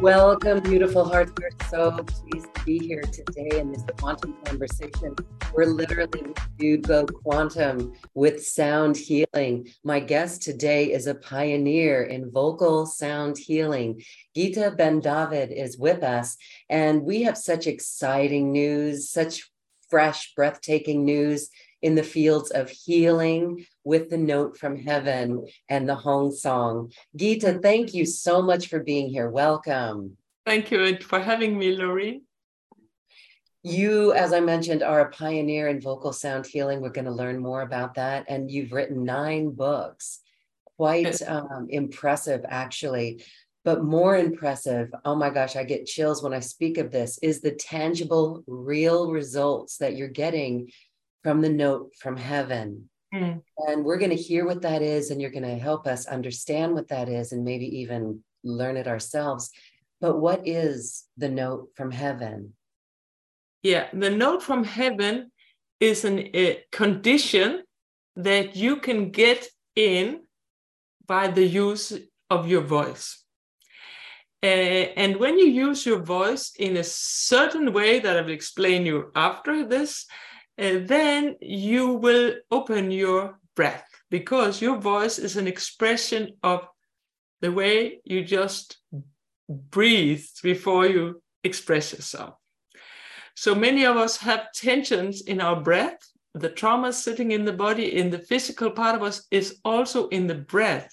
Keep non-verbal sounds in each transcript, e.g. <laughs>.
Welcome, beautiful hearts. We're so pleased to be here today in this quantum conversation. We're literally to go quantum with sound healing. My guest today is a pioneer in vocal sound healing. Githa Ben David is with us, and we have such exciting news, such fresh, breathtaking news in the fields of healing with the note from heaven and the Hong song. Githa, thank you so much for being here. Welcome. Thank you for having me, Lori. You, as I mentioned, are a pioneer in vocal sound healing. We're going to learn more about that. And you've written nine books. Quite um, impressive, actually. But more impressive, oh my gosh, I get chills when I speak of this, is the tangible, real results that you're getting from the note from heaven. Mm. And we're going to hear what that is, and you're going to help us understand what that is, and maybe even learn it ourselves. But what is the note from heaven? Yeah, the note from heaven is an, a condition that you can get in by the use of your voice. Uh, and when you use your voice in a certain way that I will explain you after this, uh, then you will open your breath because your voice is an expression of the way you just breathe before you express yourself. So many of us have tensions in our breath. The trauma sitting in the body, in the physical part of us, is also in the breath.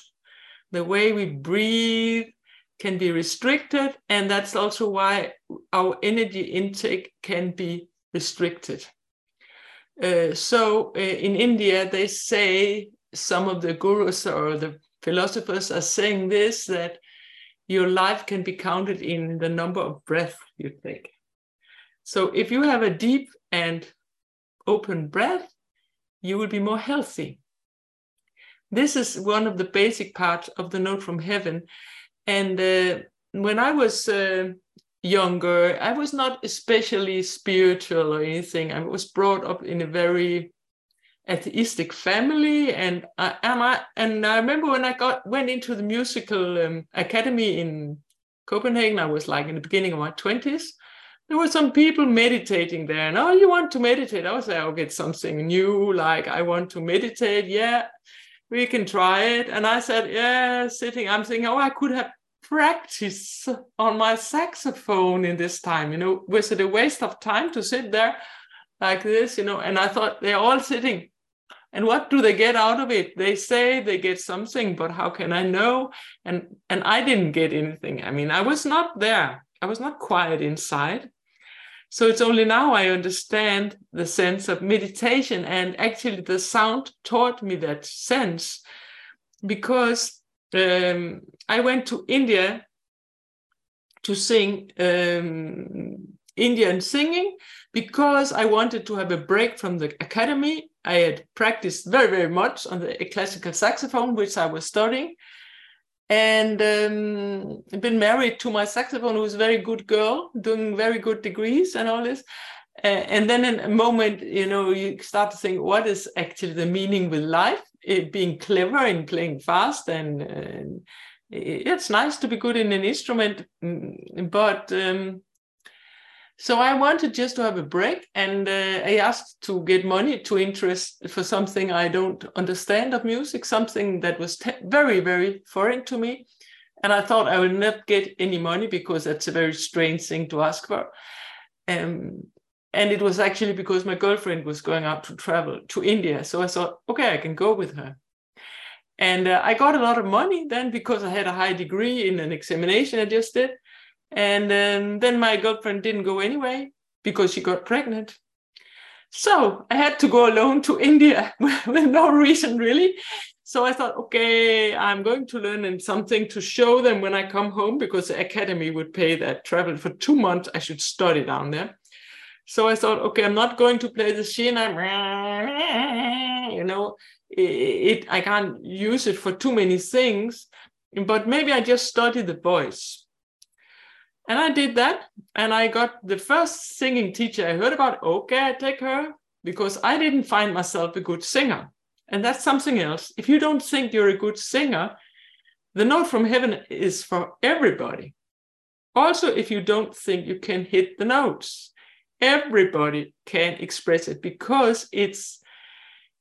The way we breathe can be restricted, and that's also why our energy intake can be restricted. Uh, so uh, in India, they say some of the gurus or the philosophers are saying this that your life can be counted in the number of breaths you take. So if you have a deep and open breath, you will be more healthy. This is one of the basic parts of the note from heaven. And uh, when I was uh, younger, I was not especially spiritual or anything. I was brought up in a very atheistic family, and I, and I, and I remember when I got went into the musical um, academy in Copenhagen. I was like in the beginning of my twenties. There were some people meditating there, and oh, you want to meditate? I was like, I'll get something new. Like I want to meditate. Yeah, we can try it. And I said, yeah, sitting. I'm thinking, oh, I could have practice on my saxophone in this time you know was it a waste of time to sit there like this you know? And i thought they're all sitting. And what do they get out of it? They say they get something but how can i know? And and i didn't get anything. I mean i was not there. I was not quiet inside. So it's only now i understand the sense of meditation and actually the sound taught me that sense because um, I went to India to sing um, Indian singing because I wanted to have a break from the academy. I had practiced very, very much on the classical saxophone, which I was studying, and um, been married to my saxophone, who's a very good girl, doing very good degrees and all this. And then in a moment, you know, you start to think, what is actually the meaning with life? It being clever and playing fast, and, and it's nice to be good in an instrument, mm, but um, so I wanted just to have a break, and uh, I asked to get money to interest for something I don't understand of music, something that was very, very foreign to me. And I thought I will not get any money because that's a very strange thing to ask for. Um, and it was actually because my girlfriend was going out to travel to India. So I thought, okay, I can go with her. And uh, I got a lot of money then because I had a high degree in an examination I just did. And um, then my girlfriend didn't go anyway because she got pregnant. So I had to go alone to India <laughs> with no reason really. So I thought, okay, I'm going to learn something to show them when I come home because the academy would pay that travel for two months. I should study down there. So I thought, okay, I'm not going to play the Sheena, you know, it, it I can't use it for too many things, but maybe I just study the voice. And I did that, and I got the first singing teacher I heard about. Okay, I take her because I didn't find myself a good singer. And that's something else. If you don't think you're a good singer, the note from heaven is for everybody. Also, if you don't think you can hit the notes, everybody can express it because it's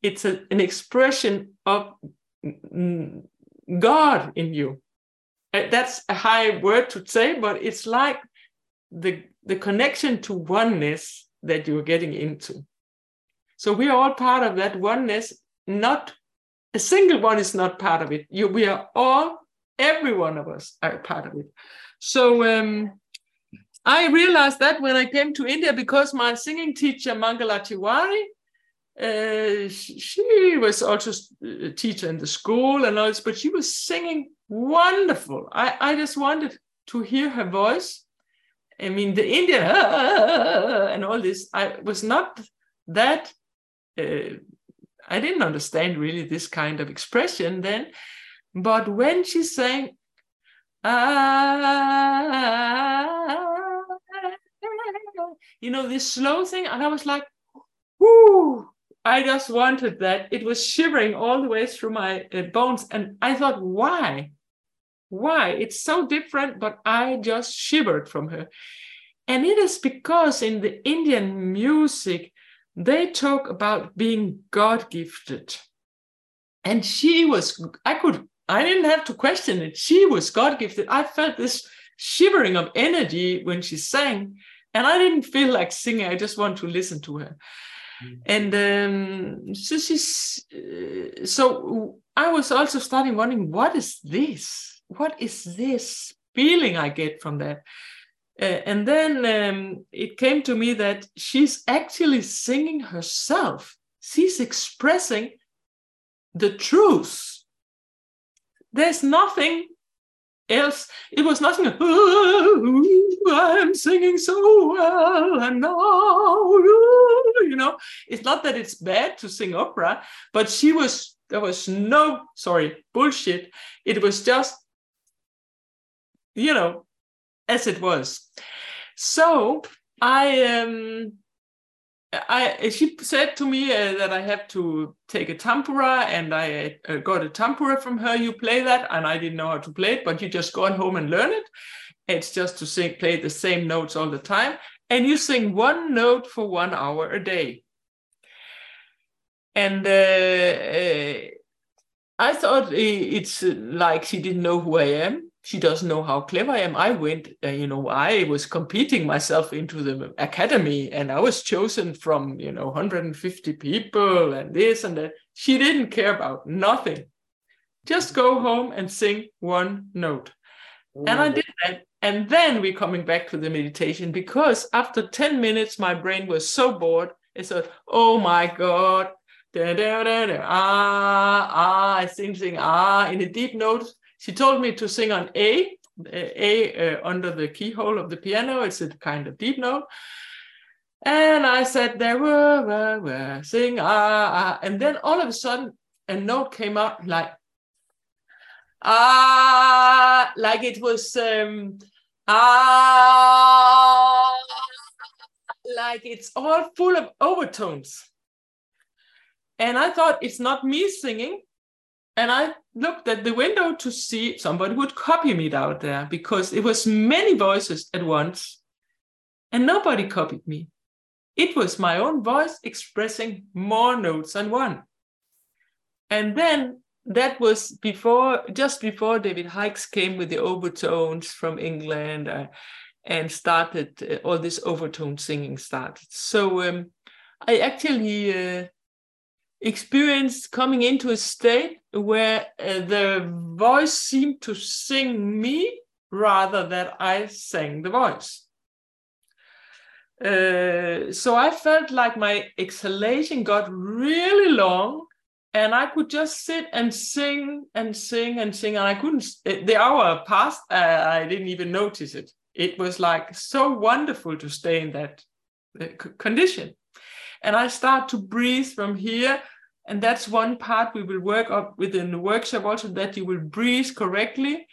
it's a, an expression of God in you. Uh, that's a high word to say, but it's like the the connection to oneness that you're getting into. So we are all part of that oneness. Not a single one is not part of it. You, we are all, every one of us are part of it. So um, I realized that when I came to India because my singing teacher Mangala Tiwari, uh, she was also a teacher in the school and all this, but she was singing wonderful. I, I just wanted to hear her voice. I mean, the Indian <laughs> and all this, I was not that uh, I didn't understand really this kind of expression then. But when she sang, ah, you know, this slow thing, and I was like, whoo, I just wanted that. It was shivering all the way through my uh, bones. And I thought, why? Why? It's so different, but I just shivered from her. And it is because in the Indian music, they talk about being God gifted. And she was, I could, I didn't have to question it. She was God gifted. I felt this shivering of energy when she sang, and I didn't feel like singing. I just want to listen to her. Mm. And um, so she's, uh, so I was also starting wondering, what is this? What is this feeling I get from that? Uh, and then um, it came to me that she's actually singing herself. She's expressing the truth. There's nothing else. It was nothing. Oh, I'm singing so well, and now you know. It's not that it's bad to sing opera, but she was. There was no sorry bullshit. It was just, you know, as it was. So I um I she said to me uh, that I have to take a tampura, and I uh, got a tampura from her. You play that, and I didn't know how to play it, but you just go on home and learn it. It's just to sing, play the same notes all the time, and you sing one note for one hour a day. And uh, uh I thought it's like she didn't know who I am she doesn't know how clever I am. I went, uh, you know, I was competing myself into the academy and I was chosen from, you know, 150 people and this and that. She didn't care about nothing. Just go home and sing one note. Ooh. And I did that. And then we're coming back to the meditation because after 10 minutes, my brain was so bored. It said, oh my God, da, da, da, da, ah, ah, I sing, sing, ah, in a deep note she told me to sing on A, A uh, under the keyhole of the piano. It's a kind of deep note. And I said, there were, were, were, sing, ah, ah. And then all of a sudden, a note came up like, ah, like it was, um, ah, like it's all full of overtones. And I thought, it's not me singing, and I looked at the window to see if somebody would copy me out there because it was many voices at once and nobody copied me. It was my own voice expressing more notes than one. And then that was before, just before David Hykes came with the overtones from England uh, and started, uh, all this overtone singing started. So um, I actually uh, experienced coming into a state where uh, the voice seemed to sing me rather than I sang the voice. Uh, so I felt like my exhalation got really long and I could just sit and sing and sing and sing. And I couldn't, the hour passed, uh, I didn't even notice it. It was like so wonderful to stay in that uh, condition. And I start to breathe from here. And that's one part we will work up within the workshop also that you will breathe correctly.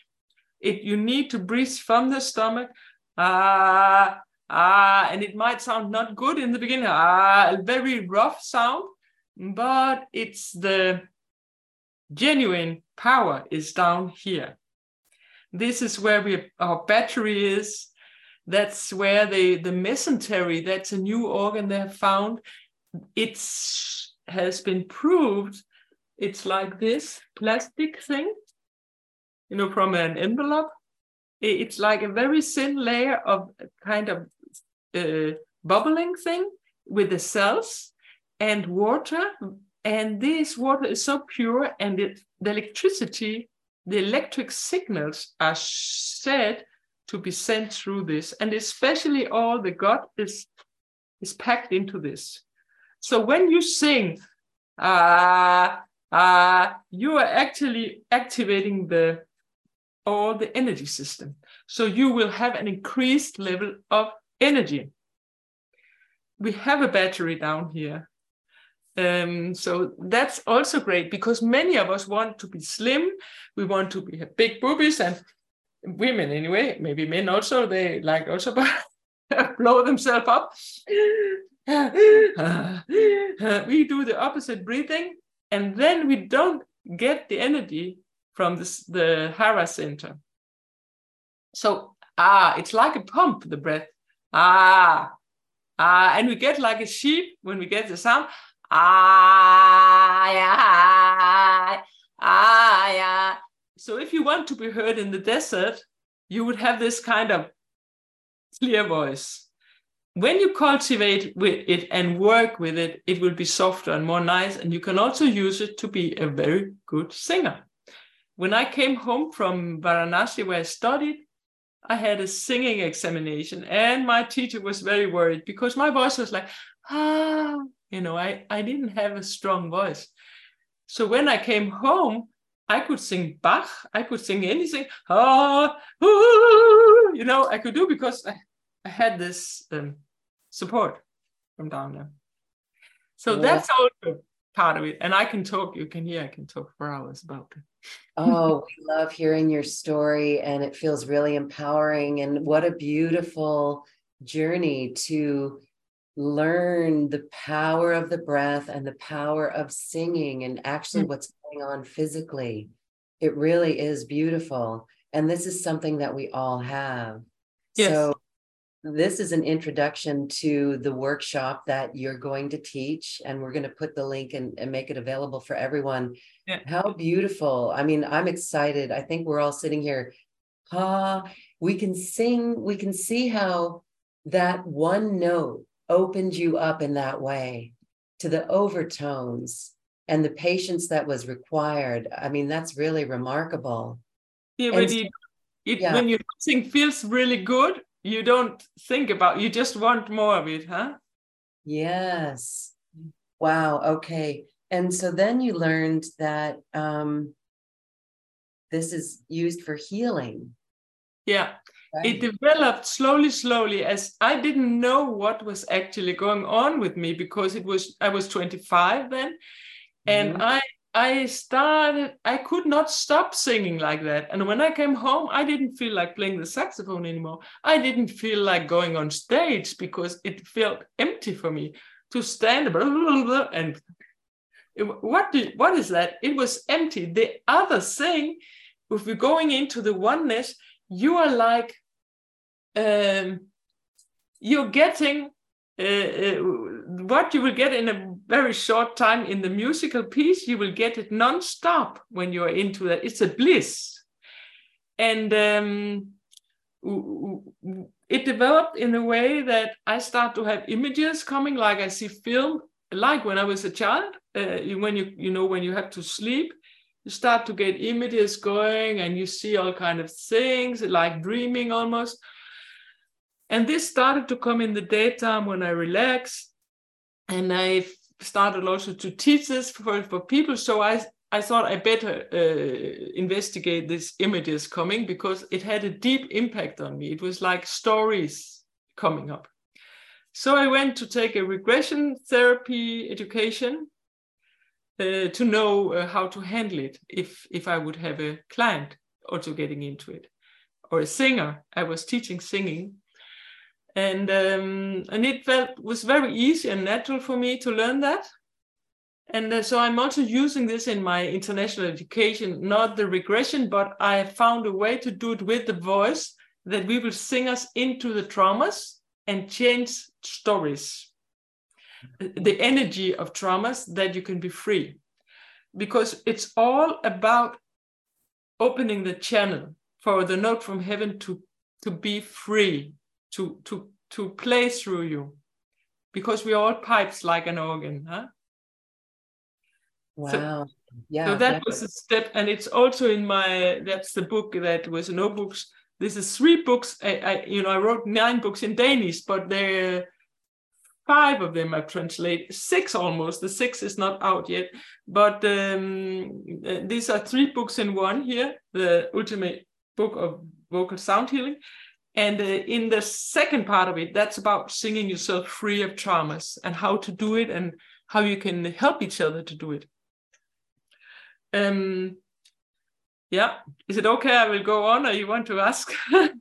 It, you need to breathe from the stomach. Ah, ah, and it might sound not good in the beginning. Ah, a very rough sound, but it's the genuine power is down here. This is where we our battery is. That's where the the mesentery. That's a new organ they have found. It has been proved. It's like this plastic thing, you know, from an envelope. It's like a very thin layer of kind of uh, bubbling thing with the cells and water. And this water is so pure, and it, the electricity the electric signals are said to be sent through this, and especially all the God is, is packed into this. So when you sing, uh, uh, you are actually activating the all the energy system. So you will have an increased level of energy. We have a battery down here um, so that's also great because many of us want to be slim. We want to be have big boobies and women anyway, maybe men also, they like also <laughs> blow themselves up. <laughs> we do the opposite breathing and then we don't get the energy from this, the hara center. So, ah, it's like a pump, the breath. Ah, ah, and we get like a sheep when we get the sound. Ah, yeah, ah, yeah. So if you want to be heard in the desert, you would have this kind of clear voice. When you cultivate with it and work with it, it will be softer and more nice. And you can also use it to be a very good singer. When I came home from Varanasi, where I studied, I had a singing examination, and my teacher was very worried because my voice was like, ah, you know, I, I didn't have a strong voice. So when I came home, I could sing Bach, I could sing anything, ah, ooh, you know, I could do because I had this um, support from down there. So yeah. that's also part of it. And I can talk, you can hear, I can talk for hours about it. <laughs> oh, we love hearing your story and it feels really empowering. And what a beautiful journey to learn the power of the breath and the power of singing and actually mm. what's going on physically. It really is beautiful. And this is something that we all have. Yes. So, this is an introduction to the workshop that you're going to teach, and we're going to put the link and, and make it available for everyone. Yeah. How beautiful. I mean, I'm excited. I think we're all sitting here. Ah, we can sing, we can see how that one note opened you up in that way to the overtones and the patience that was required. I mean, that's really remarkable. Yeah, it, yeah. when you sing feels really good, you don't think about you just want more of it, huh? Yes. Wow. Okay. And so then you learned that um, this is used for healing. Yeah. It developed slowly, slowly as I didn't know what was actually going on with me because it was I was 25 then. And mm-hmm. I I started, I could not stop singing like that. And when I came home, I didn't feel like playing the saxophone anymore. I didn't feel like going on stage because it felt empty for me to stand blah, blah, blah, and what do, what is that? It was empty. The other thing, if we're going into the oneness, you are like um, you're getting uh, uh, what you will get in a very short time in the musical piece you will get it non-stop when you're into that. It's a bliss. And um, it developed in a way that i start to have images coming like i see film like when i was a child uh, when you you know when you have to sleep you start to get images going and you see all kind of things like dreaming almost. And this started to come in the daytime when i relax and i started also to teach this for, for people. So i i thought i better uh, investigate these images coming because it had a deep impact on me. It was like stories coming up. So I went to take a regression therapy education uh, to know uh, how to handle it if if I would have a client also getting into it. Or a singer. I was teaching singing, and um, and it felt was very easy and natural for me to learn that. And uh, so I'm also using this in my international education, not the regression, but I found a way to do it with the voice that we will sing us into the traumas and change stories. The energy of traumas that you can be free. Because it's all about opening the channel for the note from heaven to to be free to to to play through you. Because we're all pipes like an organ huh? Wow. So, yeah so that was a step and it's also in my that's the book that was no books. This is three books. I, I you know i wrote nine books in danish but they're five of them I've translated, six almost. The six is not out yet, but um, uh, these are three books in one here the ultimate book of vocal sound healing. And uh, in the second part of it, that's about singing yourself free of traumas and how to do it and how you can help each other to do it. Um, yeah, is it okay? I will go on, or you want to ask? <laughs>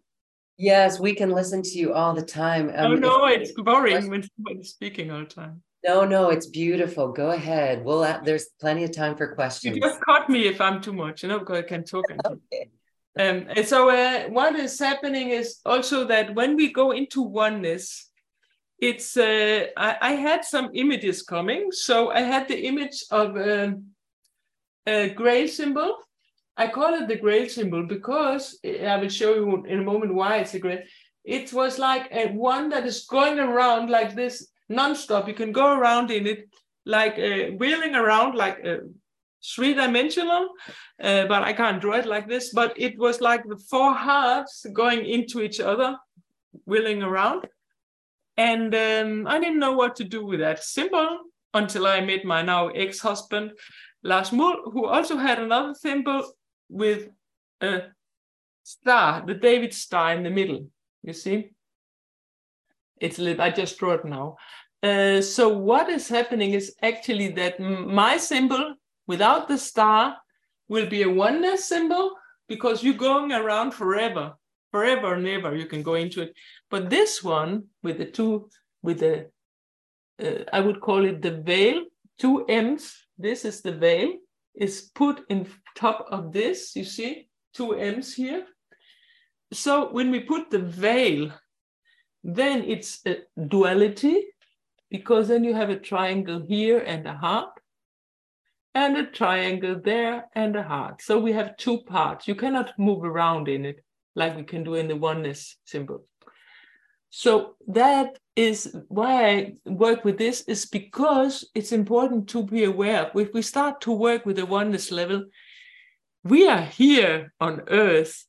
Yes, we can listen to you all the time. Um, oh no, it's boring <laughs> when somebody's speaking all the time. No, no, it's beautiful. Go ahead. We'll there's plenty of time for questions. You just caught me if I'm too much, you know, because I can talk. And <laughs> okay. Um, and so uh, what is happening is also that when we go into oneness, it's uh, I, I, had some images coming. So I had the image of um, a gray symbol I call it the grail symbol because I will show you in a moment why it's a grail. It was like a one that is going around like this non-stop. You can go around in it like uh, wheeling around like uh, three-dimensional, uh, but I can't draw it like this. But it was like the four halves going into each other, wheeling around. And um, I didn't know what to do with that symbol until I met my now ex-husband, Lars Muhl, who also had another symbol with a star, the David star in the middle. You see? It's lit. I just draw it now. Uh, so what is happening is actually that my symbol without the star will be a oneness symbol because you're going around forever, forever and ever. You can go into it. But this one with the two, with the, uh, I would call it the veil, two M's. This is the veil is put in top of this, you see, two M's here. So when we put the veil, then it's a duality, because then you have a triangle here and a heart, and a triangle there and a heart. So we have two parts. You cannot move around in it like we can do in the oneness symbol. So that is why I work with this is because it's important to be aware of. If we start to work with the oneness level, we are here on earth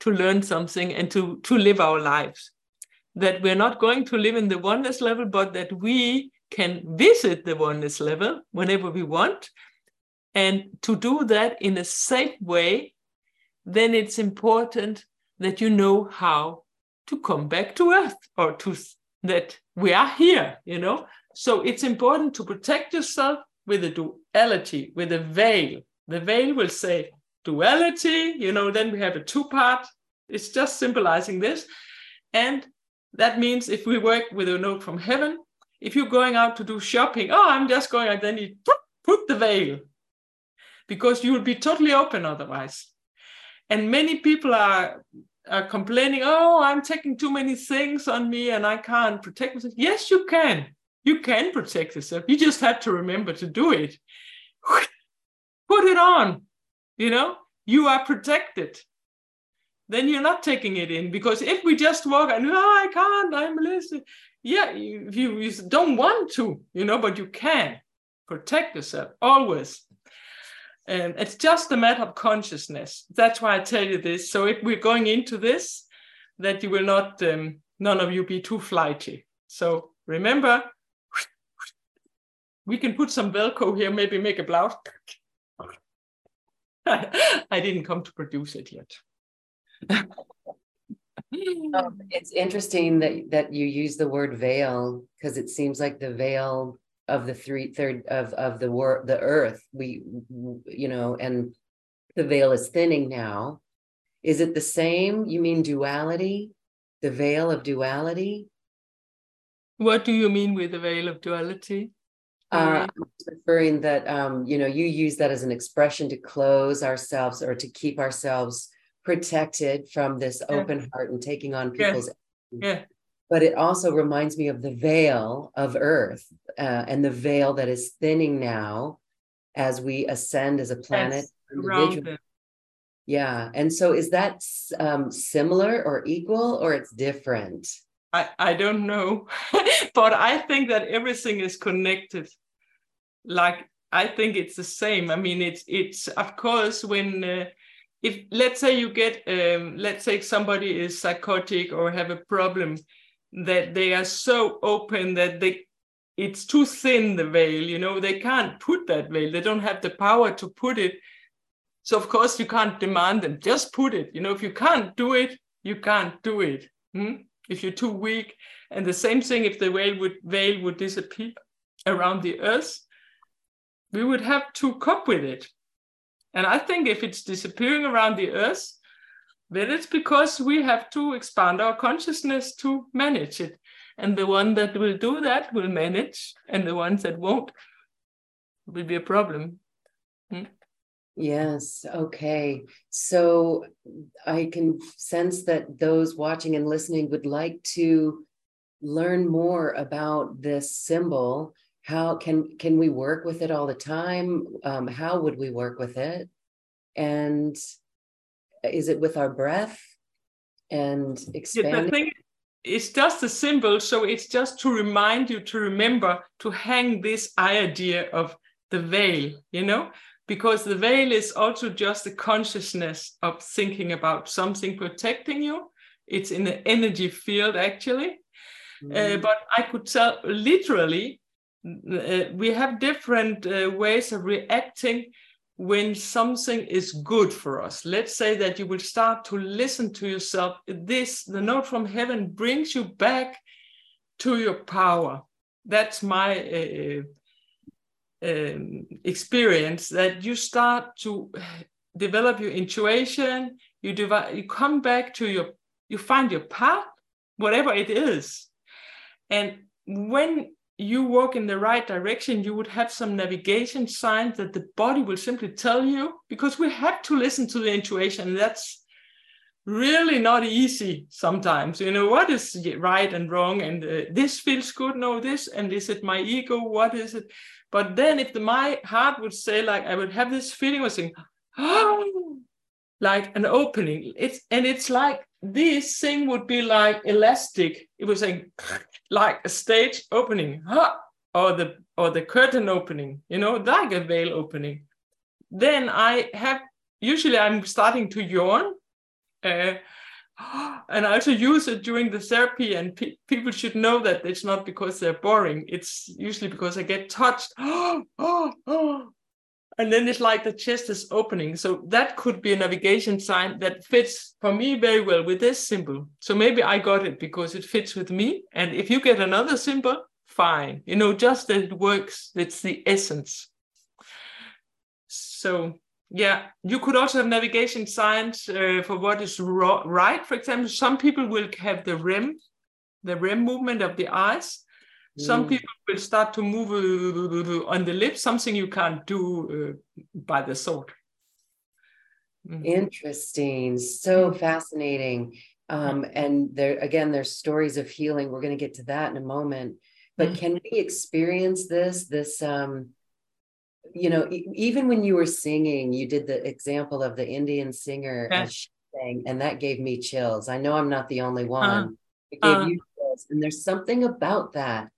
to learn something and to, to live our lives. That we're not going to live in the oneness level, but that we can visit the oneness level whenever we want. And to do that in a safe way, then it's important that you know how to come back to earth or to that we are here you know? So it's important to protect yourself with a duality with a veil. The veil will say duality you know then we have a two part it's just symbolizing this. And that means if we work with a note from heaven if you're going out to do shopping oh i'm just going out then you put the veil because you will be totally open otherwise and many people are are complaining, oh, I'm taking too many things on me and I can't protect myself. Yes, you can. You can protect yourself. You just have to remember to do it. <laughs> Put it on. You know, you are protected. Then you're not taking it in because if we just walk and oh, I can't, I'm listening. Yeah, you, you don't want to, you know, but you can protect yourself always. And it's just a matter of consciousness. That's why I tell you this. So if we're going into this, that you will not, um, none of you be too flighty. So remember, we can put some Velcro here, maybe make a blouse. <laughs> I didn't come to produce it yet. Um, it's interesting that that you use the word veil because it seems like the veil of the three third of of the war the earth we you know and the veil is thinning now is it the same you mean duality the veil of duality what do you mean with the veil of duality uh, I'm referring that um, you know you use that as an expression to close ourselves or to keep ourselves protected from this yeah. open heart and taking on people's yeah. yeah. But it also reminds me of the veil of earth uh, and the veil that is thinning now as we ascend as a planet yes. yeah and so is that um, similar or equal or it's different I, I don't know, <laughs> but I think that everything is connected. Like I think it's the same. I mean, it's it's of course when uh, if let's say you get um, let's say somebody is psychotic or have a problem that they are so open that they it's too thin the veil you know they can't put that veil they don't have the power to put it so of course you can't demand them just put it you know if you can't do it you can't do it hmm? if you're too weak. And the same thing if the veil would veil would disappear around the earth, we would have to cope with it. And I think if it's disappearing around the earth, then it's because we have to expand our consciousness to manage it. And the one that will do that will manage, and the ones that won't will be a problem. Hmm? Yes. Okay. So I can sense that those watching and listening would like to learn more about this symbol. How can can we work with it all the time? Um, how would we work with it? And is it with our breath and expanding? The thing it's just a symbol, so it's just to remind you to remember to hang this idea of the veil. You know, because the veil is also just the consciousness of thinking about something protecting you. It's in the energy field, actually. Mm. Uh, but I could tell literally, uh, we have different uh, ways of reacting when something is good for us. Let's say that you will start to listen to yourself. This, the note from heaven, brings you back to your power. That's my uh, um, experience that you start to develop your intuition you develop, you come back to your you find your path whatever it is and when you walk in the right direction you would have some navigation signs that the body will simply tell you because we have to listen to the intuition. That's really not easy sometimes. You know what is right and wrong? And uh, this feels good no this and is it my ego? What is it? But then if the, my heart would say like I would have this feeling of saying, oh, <gasps> like an opening. It's and it's like this thing would be like elastic. It was like like a stage opening, or the or the curtain opening, you know, like a veil opening. Then I have usually I'm starting to yawn. Uh, <gasps> and I also use it during the therapy. And pe- people should know that it's not because they're boring. It's usually because I get touched. <gasps> and then it's like the chest is opening. So that could be a navigation sign that fits for me very well with this symbol. So maybe I got it because it fits with me. And if you get another symbol, fine. You know, just that it works. It's the essence. So yeah, you could also have navigation signs uh, for what is right. For example, some people will have the REM, the REM movement of the eyes. Some mm. people will start to move uh, on the lips, something you can't do uh, by the sword. Mm. Interesting. So mm. fascinating. Um, and there again, there's stories of healing. We're going to get to that in a moment. But mm. can we experience this? This um, you know, even when you were singing, you did the example of the Indian singer yeah. sang, and that gave me chills. I know I'm not the only uh-huh. one. Uh, it gave uh, you chills, and there's something about that.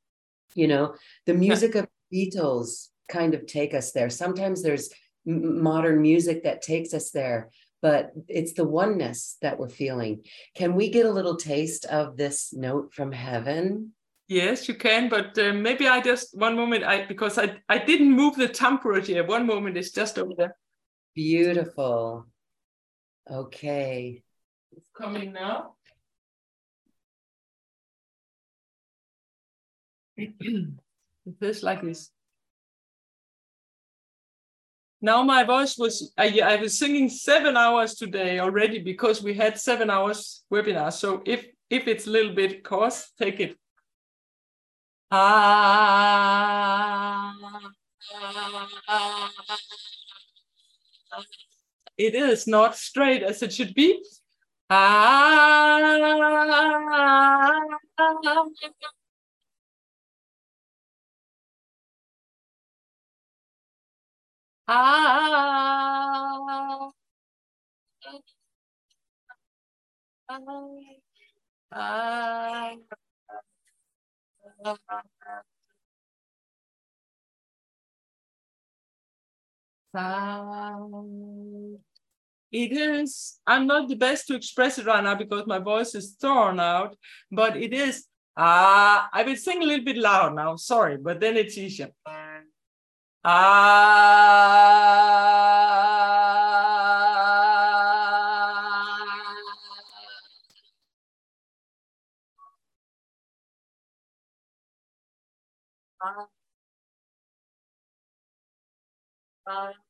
You know, the music of Beatles kind of take us there. Sometimes there's m- modern music that takes us there, but it's the oneness that we're feeling. Can we get a little taste of this note from heaven? Yes, you can, but uh, maybe I just one moment I because I I didn't move the temperature. One moment it's just over there. Beautiful. Okay. It's coming now. It feels like this. Now my voice was, I, I was singing seven hours today already because we had seven hours webinar. So if, if it's a little bit coarse, take it. Ah, it is not straight as it should be. Ah, ah, ah. It is, I'm not the best to express it right now because my voice is torn out, but it is, ah, I will sing a little bit loud now, sorry, but then it's easier. Ah. Ah.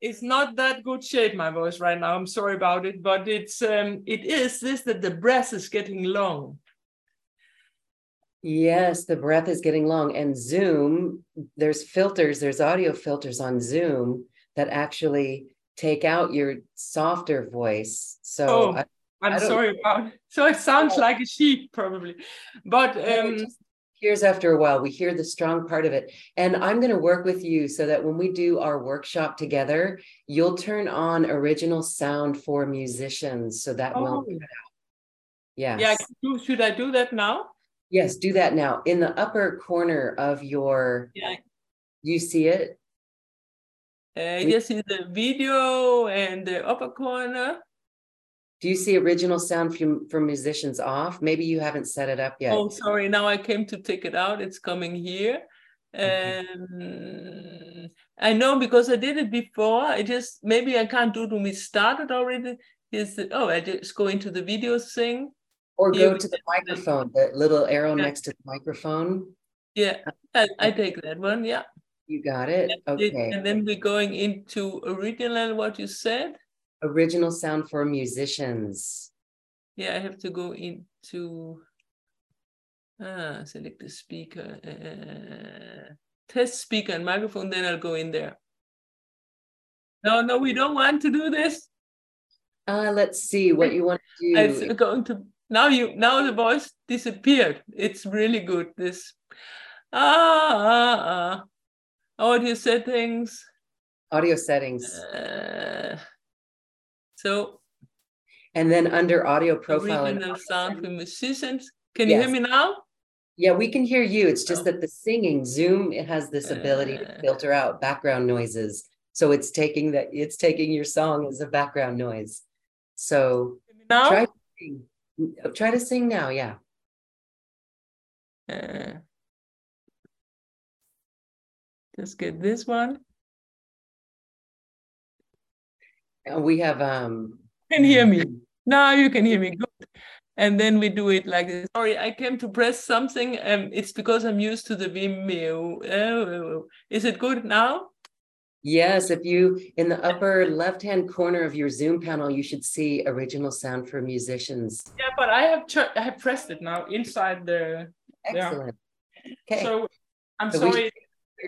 It's not that good shape my voice right now i'm sorry about it but it's um it is this that the breath is getting long yes the breath is getting long and zoom there's filters there's audio filters on zoom that actually take out your softer voice so oh, I, i'm I sorry about it. so it sounds oh. like a sheep probably but um hears after a while we hear the strong part of it. And i'm going to work with you so that when we do our workshop together you'll turn on original sound for musicians so that oh. won't cut out. Yes. yeah should i do that now? Yes do that now. In the upper corner of your yeah. you see it? Uh, yes in the video and the upper corner do you see original sound from, from musicians off? Maybe you haven't set it up yet. Oh, sorry. Now I came to take it out. It's coming here. Um, I know because I did it before. I just maybe I can't do it when we started already. Is the, oh, I just go into the video thing. Or go to the microphone, the little arrow yeah. next to the microphone. Yeah, I, I take that one. Yeah. You got it. Okay. And then we're going into original, what you said original sound for musicians. Yeah, I have to go into ah, select the speaker, uh, test speaker and microphone, then I'll go in there. No, no, we don't want to do this. Uh, let's see what you want to do. It's going to now you now the voice disappeared. It's really good. This ah ah ah audio settings. Audio settings. Uh, so, and then under audio profile, original sound for musicians. Can yes. you hear me now? Yeah, we can hear you. It's just oh. that the singing Zoom it has this ability uh, to filter out background noises. So it's taking that it's taking your song as a background noise. So now? try to sing. Try to sing now. Yeah. Uh, just get this one. We have um can hear me. now you can hear me. Good. And then we do it like this. Sorry i came to press something um it's because i'm used to the vimeo. Oh, is it good now? Yes if you in the upper left hand corner of your zoom panel you should see original sound for musicians. Yeah but i have i have pressed it now inside the excellent. Okay. So i'm so sorry.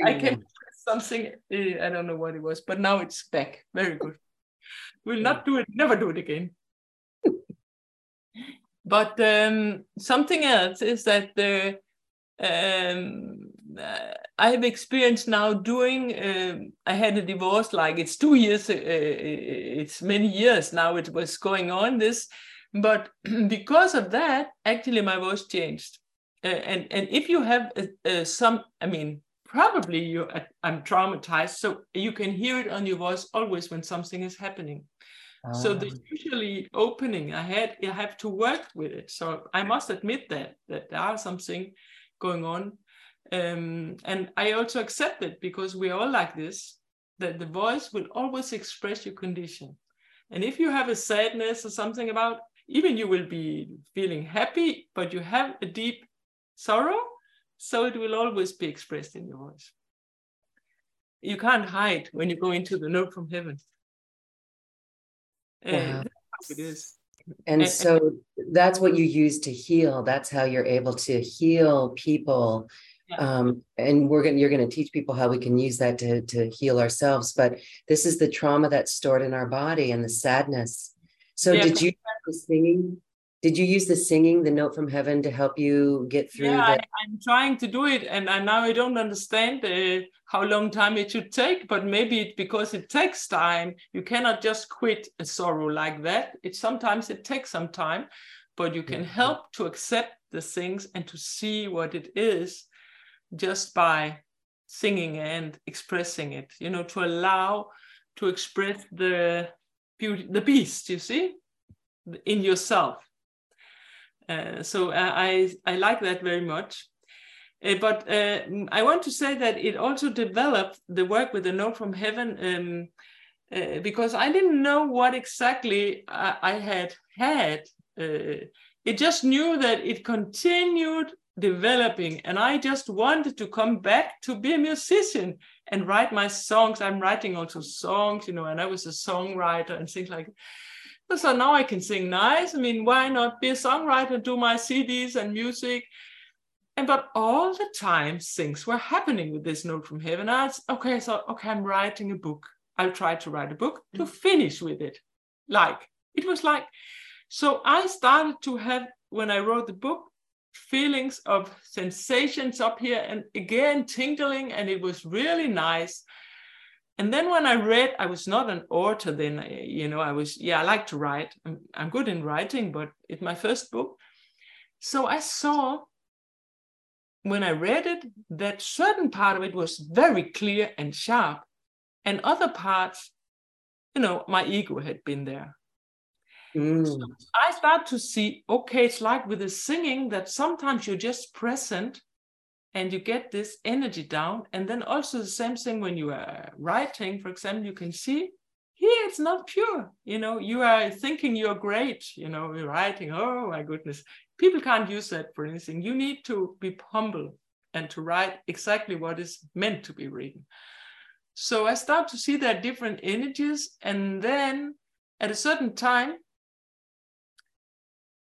i came something eh, i don't know what it was but now it's back. Very good We'll not do it, never do it again. <laughs> but um, something else is that the um, uh, I have experience now doing. Uh, I had a divorce, like it's two years. Uh, it's many years now. It was going on this, but <clears throat> because of that, actually my voice changed. Uh, and and if you have some, I mean, probably you i'm traumatized so you can hear it on your voice always when something is happening so the ah. usually opening i had i have to work with it so i must admit that that there are something going on. Um, and I also accept it because we're all like this, that the voice will always express your condition. And if you have a sadness or something about, even you will be feeling happy, but you have a deep sorrow, so it will always be expressed in your voice. You can't hide when you go into the note from heaven. Eh, wow. it is. And, and so that's what you use to heal. That's how you're able to heal people. Yeah. Um, and we're going you're going to teach people how we can use that to, to heal ourselves. But this is the trauma that's stored in our body and the sadness. So yeah, did you practice singing? Did you use the singing, the note from heaven, to help you get through? Yeah, the- I, am trying to do it, and I, now I don't understand uh, how long time it should take. But maybe it, because it takes time, you cannot just quit a sorrow like that. It sometimes it takes some time, but you can help to accept the things and to see what it is, just by singing and expressing it. You know, to allow to express the beauty, the beast. You see, in yourself so uh, I, I like that very much. Uh, but uh, I want to say that it also developed the work with the note from heaven um, uh, because I didn't know what exactly I, I had had. it just knew that it continued developing and I just wanted to come back to be a musician and write my songs. I'm writing also songs, you know, and I was a songwriter and things like so now I can sing nice. I mean, why not be a songwriter, do my CDs and music? And but all the time things were happening with this note from heaven. I was, okay, so okay, I'm writing a book. I'll try to write a book to mm. finish with it. Like it was like, so I started to have when I wrote the book feelings of sensations up here and again tingling, and it was really nice. And then when I read, I was not an author then, you know, I was, yeah, I like to write. I'm, I'm good in writing, but it's my first book. So I saw when I read it that certain part of it was very clear and sharp, and other parts, you know, my ego had been there. Mm. So I start to see, okay, it's like with the singing that sometimes you're just present and you get this energy down. And then also the same thing when you are writing, for example, you can see here it's not pure. You know, you are thinking you're great, you know, you're writing, oh my goodness. People can't use that for anything. You need to be humble and to write exactly what is meant to be written. So I start to see that different energies. And then at a certain time,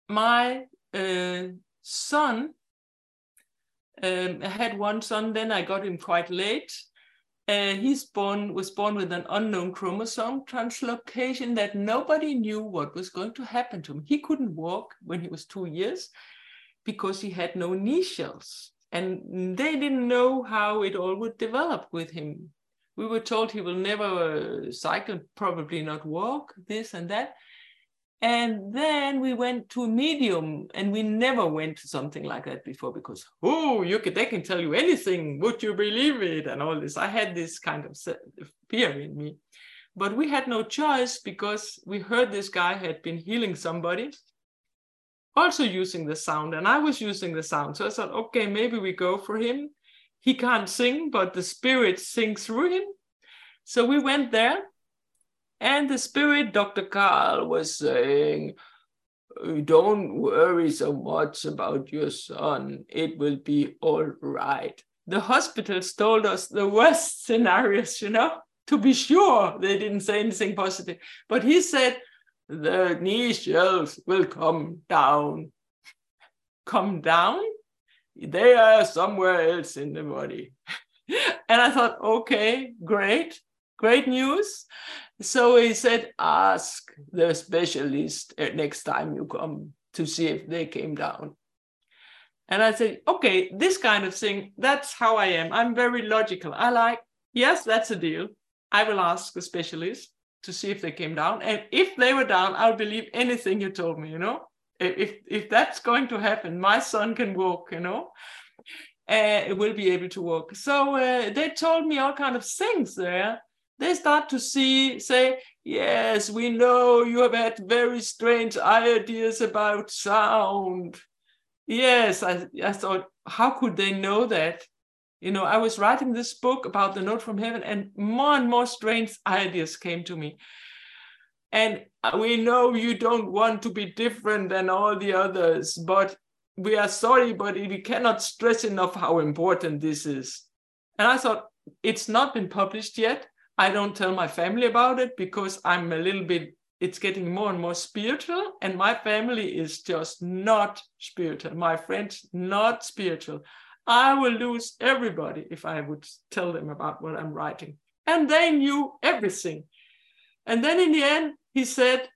my uh, son um, I had one son, then I got him quite late. Uh, he's born was born with an unknown chromosome translocation that nobody knew what was going to happen to him. He couldn't walk when he was two years because he had no knee shells, and they didn't know how it all would develop with him. We were told he will never uh, cycle, probably not walk, this and that. And then we went to a medium, and we never went to something like that before because oh, you could they can tell you anything. Would you believe it? And all this. I had this kind of fear in me, but we had no choice because we heard this guy had been healing somebody, also using the sound, and I was using the sound. So I thought, okay, maybe we go for him. He can't sing, but the spirit sings through him. So we went there and the spirit, Dr. Carl, was saying, Don't worry so much about your son. It will be all right. The hospitals told us the worst <laughs> scenarios, you know, to be sure they didn't say anything positive. But he said, The knee shells will come down. Come down? They are somewhere else in the body. <laughs> and I thought, okay, great, great news. So he said, ask the specialist uh, next time you come to see if they came down. And I said, okay, this kind of thing, that's how I am. I'm very logical. I like, yes, that's a deal. I will ask the specialist to see if they came down. And if they were down, I'll believe anything you told me, you know? If, if that's going to happen, my son can walk, you know? Uh, will be able to walk. So uh, they told me all kind of things there they start to see, say, yes, we know you have had very strange ideas about sound. Yes, I, I thought, how could they know that? You know, I was writing this book about the note from heaven, and more and more strange ideas came to me. And we know you don't want to be different than all the others, but we are sorry, but we cannot stress enough how important this is. And I thought, it's not been published yet. I don't tell my family about it because I'm a little bit, it's getting more and more spiritual. And my family is just not spiritual. My friends, not spiritual. I will lose everybody if I would tell them about what I'm writing. And they knew everything. And then in the end, he said,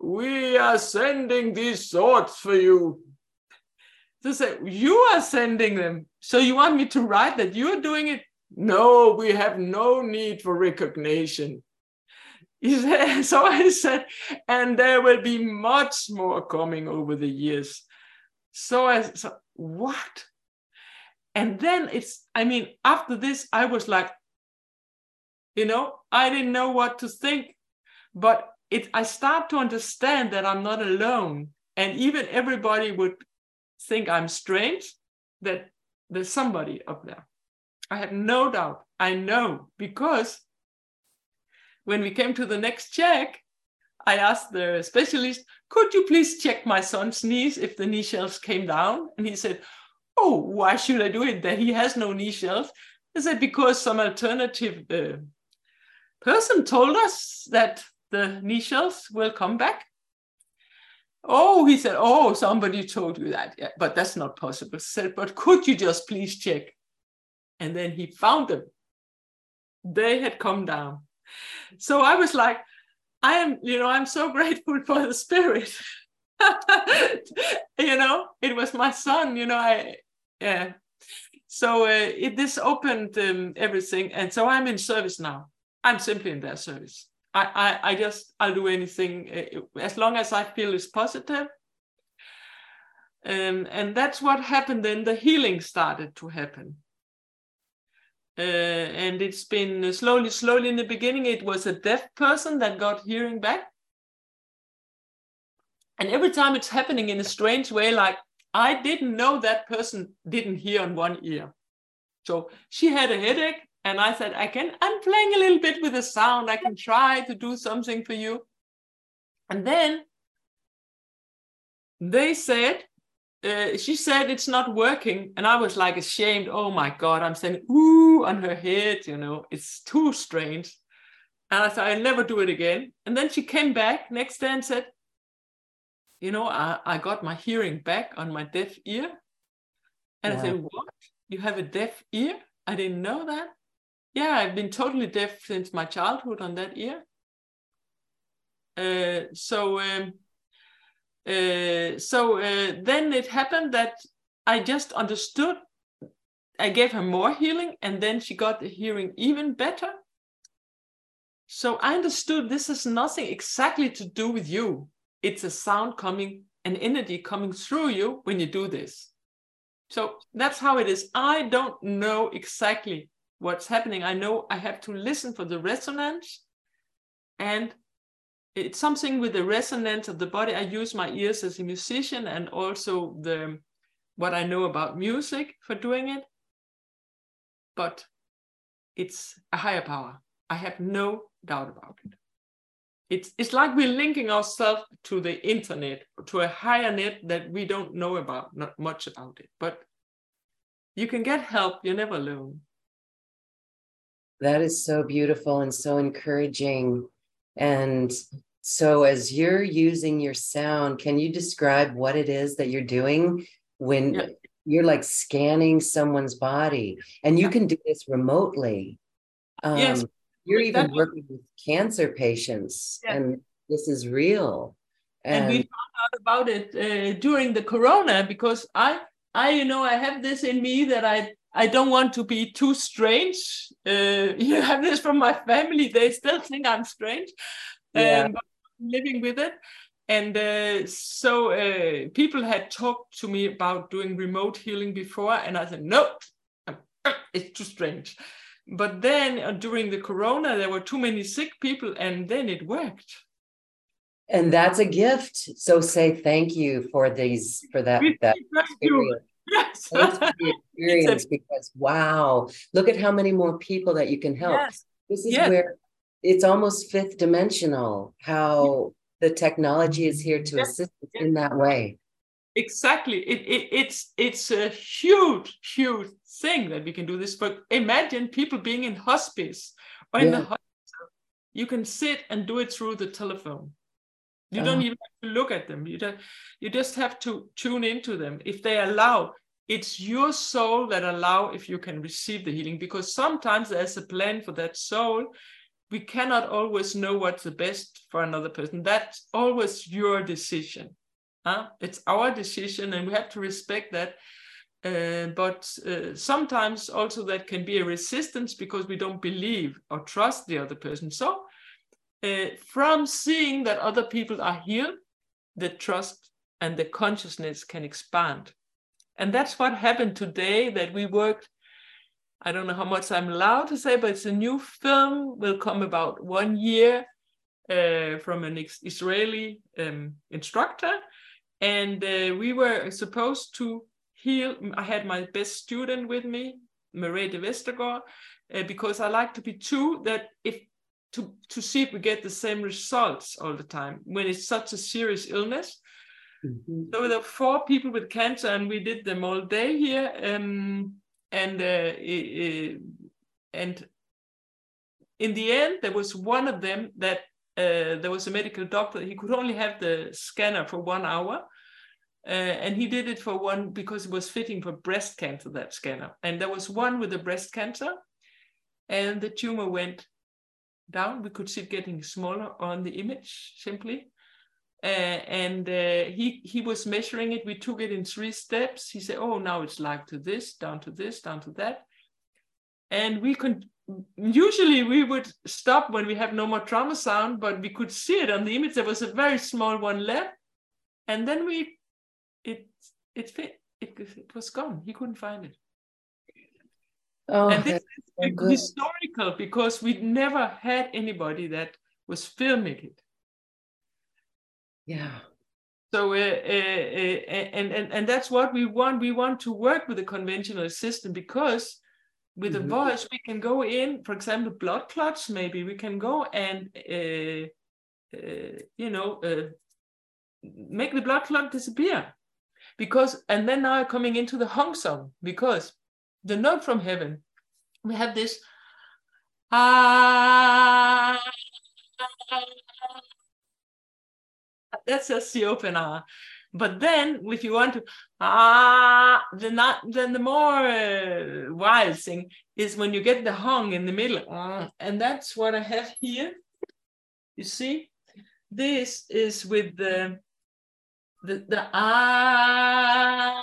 We are sending these thoughts for you. So say, You are sending them. So you want me to write that you're doing it? No, we have no need for recognition. Said, <laughs> so I said, and there will be much more coming over the years. So I said, what? And then it's, I mean, after this, I was like, you know, I didn't know what to think, but it, I start to understand that I'm not alone. And even everybody would think I'm strange, that there's somebody up there. I have no doubt. I know because when we came to the next check, I asked the specialist, could you please check my son's knees if the knee shelves came down? And he said, oh, why should I do it? That he has no knee shelves. I said, because some alternative uh, person told us that the knee shelves will come back. Oh, he said, oh, somebody told you that. Yeah, but that's not possible. I said, but could you just please check? And then he found them. They had come down. So I was like, I am, you know, I'm so <laughs> grateful for the spirit. <laughs> you know, it was my son, you know, I, yeah. So uh, it, this opened um, everything. And so I'm in service now. I'm simply in their service. I, I, I just, I'll do anything uh, as long as I feel is positive. Um, and that's what happened then. The healing started to happen. Uh, and it's been slowly, slowly in the beginning, it was a deaf person that got hearing back. And every time it's happening in a strange way, like I didn't know that person didn't hear on one ear. So she had a headache, and I said, I can, I'm playing a little bit with the sound. I can try to do something for you. And then they said, uh, she said it's not working. And i was like ashamed. Oh my god i'm saying ooh on her head you know it's too strange. And i said i'll never do it again. And then she came back next day and said you know i, I got my hearing back on my deaf ear. And yeah. i said what? You have a deaf ear? I didn't know that. Yeah i've been totally deaf since my childhood on that ear. Uh, so um, uh, so uh, then it happened that I just understood. I gave her more healing, and then she got the hearing even better. So I understood this has nothing exactly to do with you. It's a sound coming, an energy coming through you when you do this. So that's how it is. I don't know exactly what's happening. I know I have to listen for the resonance and it's something with the resonance of the body. I use my ears as a musician and also the what I know about music for doing it. But it's a higher power. I have no doubt about it. It's, it's like we're linking ourselves to the internet, to a higher net that we don't know about, not much about it. But you can get help, you're never alone. That is so beautiful and so encouraging. And so, as you're using your sound, can you describe what it is that you're doing when yeah. you're like scanning someone's body? And you yeah. can do this remotely. Um, yes. You're even working with cancer patients, yeah. and this is real. And, and we found out about it uh, during the corona because I, I, you know, I have this in me that I I don't want to be too strange. Uh, you have this from my family; they still think I'm strange. Yeah. Um, living with it. And uh, so uh, people had talked to me about doing remote healing before, and I said, no, it's too strange. But then uh, during the corona, there were too many sick people, and then it worked. And that's a gift. So say thank you for these for that. that thank you. Yes. Thanks for the experience because wow, look at how many more people that you can help. Yes. This is Yes. where it's almost fifth dimensional how the technology is here to Yes. assist us in that way. Exactly. It, it, it's it's a huge, huge thing that we can do this. But imagine people being in hospice or in the hospital. You can sit and do it through the telephone. You don't Oh. even have to look at them. You don't. You just have to tune into them. If they allow, it's your soul that allow if you can receive the healing. Because sometimes there's a plan for that soul. We cannot always know what's the best for another person. That's always your decision. Huh? It's our decision, and we have to respect that. Uh, but uh, sometimes also that can be a resistance because we don't believe or trust the other person. So, uh, from seeing that other people are healed, the trust and the consciousness can expand. And that's what happened today that we worked. I don't know how much I'm allowed to say, but it's a new film, will come about one year uh, from an Israeli um, instructor. And uh, we were supposed to heal. I had my best student with me, Marie de Westergaard, uh, because I like to be true that if to, to see if we get the same results all the time when it's such a serious illness. Mhm. So there were four people with cancer, and we did them all day here. Um, and uh, i- i- and in the end, there was one of them that uh, there was a medical doctor. He could only have the scanner for one hour, uh, and he did it for one because it was fitting for breast cancer that scanner. And there was one with the breast cancer, and the tumor went down. We could see it getting smaller on the image simply. Uh, and uh, he he was measuring it. We took it in three steps. He said, "Oh, now it's like to this, down to this, down to that." And we could usually we would stop when we have no more trauma sound, but we could see it on the image. There was a very small one left, and then we it it fit. It, it was gone. He couldn't find it. Oh, and this that's so is historical because we never had anybody that was filming it. yeah. So, uh, uh, uh, and, and, and that's what we want. We want to work with the conventional system because with Mhm. the voice, we can go in, for example, blood clots, maybe we can go and, uh, uh, you know, uh, make the blood clot disappear. Because, and then now coming into the Hong song, because the note from heaven, we have this. Ah, that's just the open R. But then, if you want to, ah, the not, then the more uh, wild thing is when you get the hung in the middle, ah, and that's what I have here. You see, this is with the the the ah.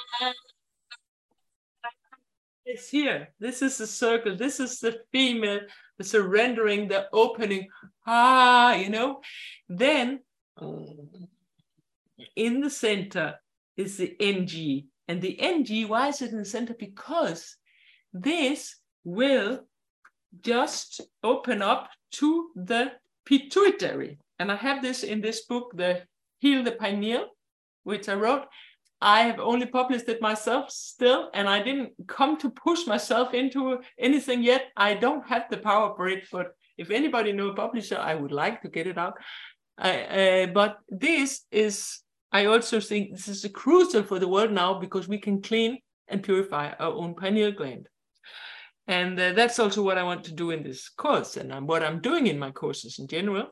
It's here. This is the circle. This is the female, the surrendering, the opening. Ah, you know. Then in the center is the NG. And the NG, why is it in the center? Because this will just open up to the pituitary. And I have this in this book, the Heal the Pineal, which I wrote. I have only published it myself still, and I didn't come to push myself into anything yet. I don't have the power for it, but if anybody know a publisher, I would like to get it out. Uh, but this is, I also think this is crucial for the world now because we can clean and purify our own pineal gland. And uh, that's also what I want to do in this course and what I'm doing in my courses in general.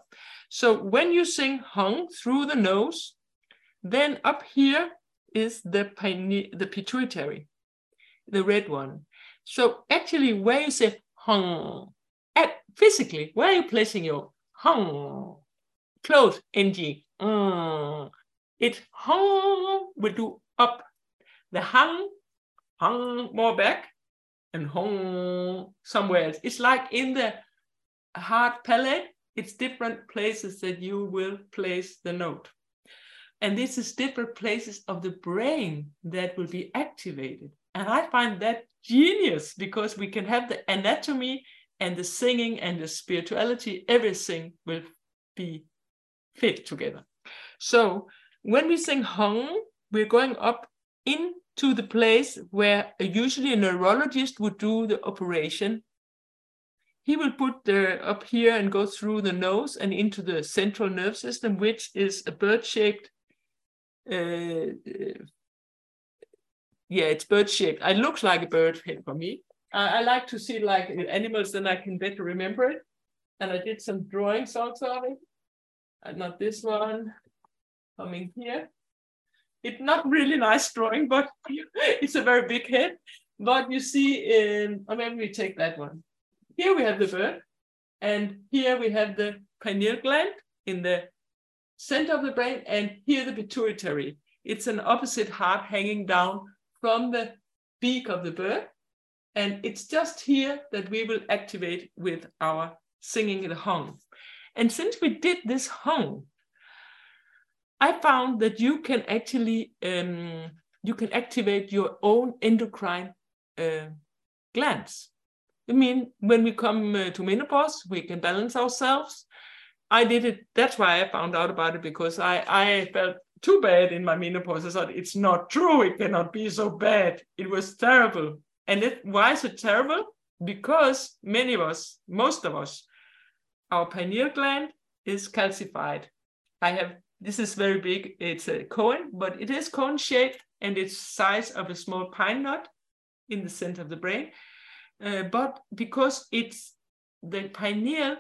So when you sing hung through the nose, then up here is the, the pituitary, the red one. So actually where you say hung, at physically, where are you placing your hung? Close, ng. Mm. It hung will do up. The hung, hung more back, and hung somewhere else. It's like in the hard palate, it's different places that you will place the note. And this is different places of the brain that will be activated. And I find that genius because we can have the anatomy and the singing and the spirituality, everything will be fit together. So when we sing hung, we're going up into the place where usually a neurologist would do the operation. He will put the up here and go through the nose and into the central nerve system, which is a bird-shaped. Uh, uh, yeah, it's bird-shaped. It looks like a bird head for me. I, I like to see like animals, then I can better remember it. And I did some drawings also of it. And not this one coming here. It's not really nice drawing, but <laughs> it's a very big head. But you see in, or maybe we take that one. Here we have the bird, and here we have the pineal gland in the center of the brain, and here the pituitary. It's an opposite heart hanging down from the beak of the bird. And it's just here that we will activate with our singing the hung. And since we did this hung, I found that you can actually um, you can activate your own endocrine uh, glands. I mean, when we come uh, to menopause, we can balance ourselves. I did it. That's why I found out about it because I I felt too bad in my menopause. I thought it's not true. It cannot be so bad. It was terrible. And it, why is it terrible? Because many of us, most of us, our pineal gland is calcified. I have this is very big. It's a cone, but it is cone shaped and it's size of a small pine nut in the center of the brain. Uh, but because it's the pineal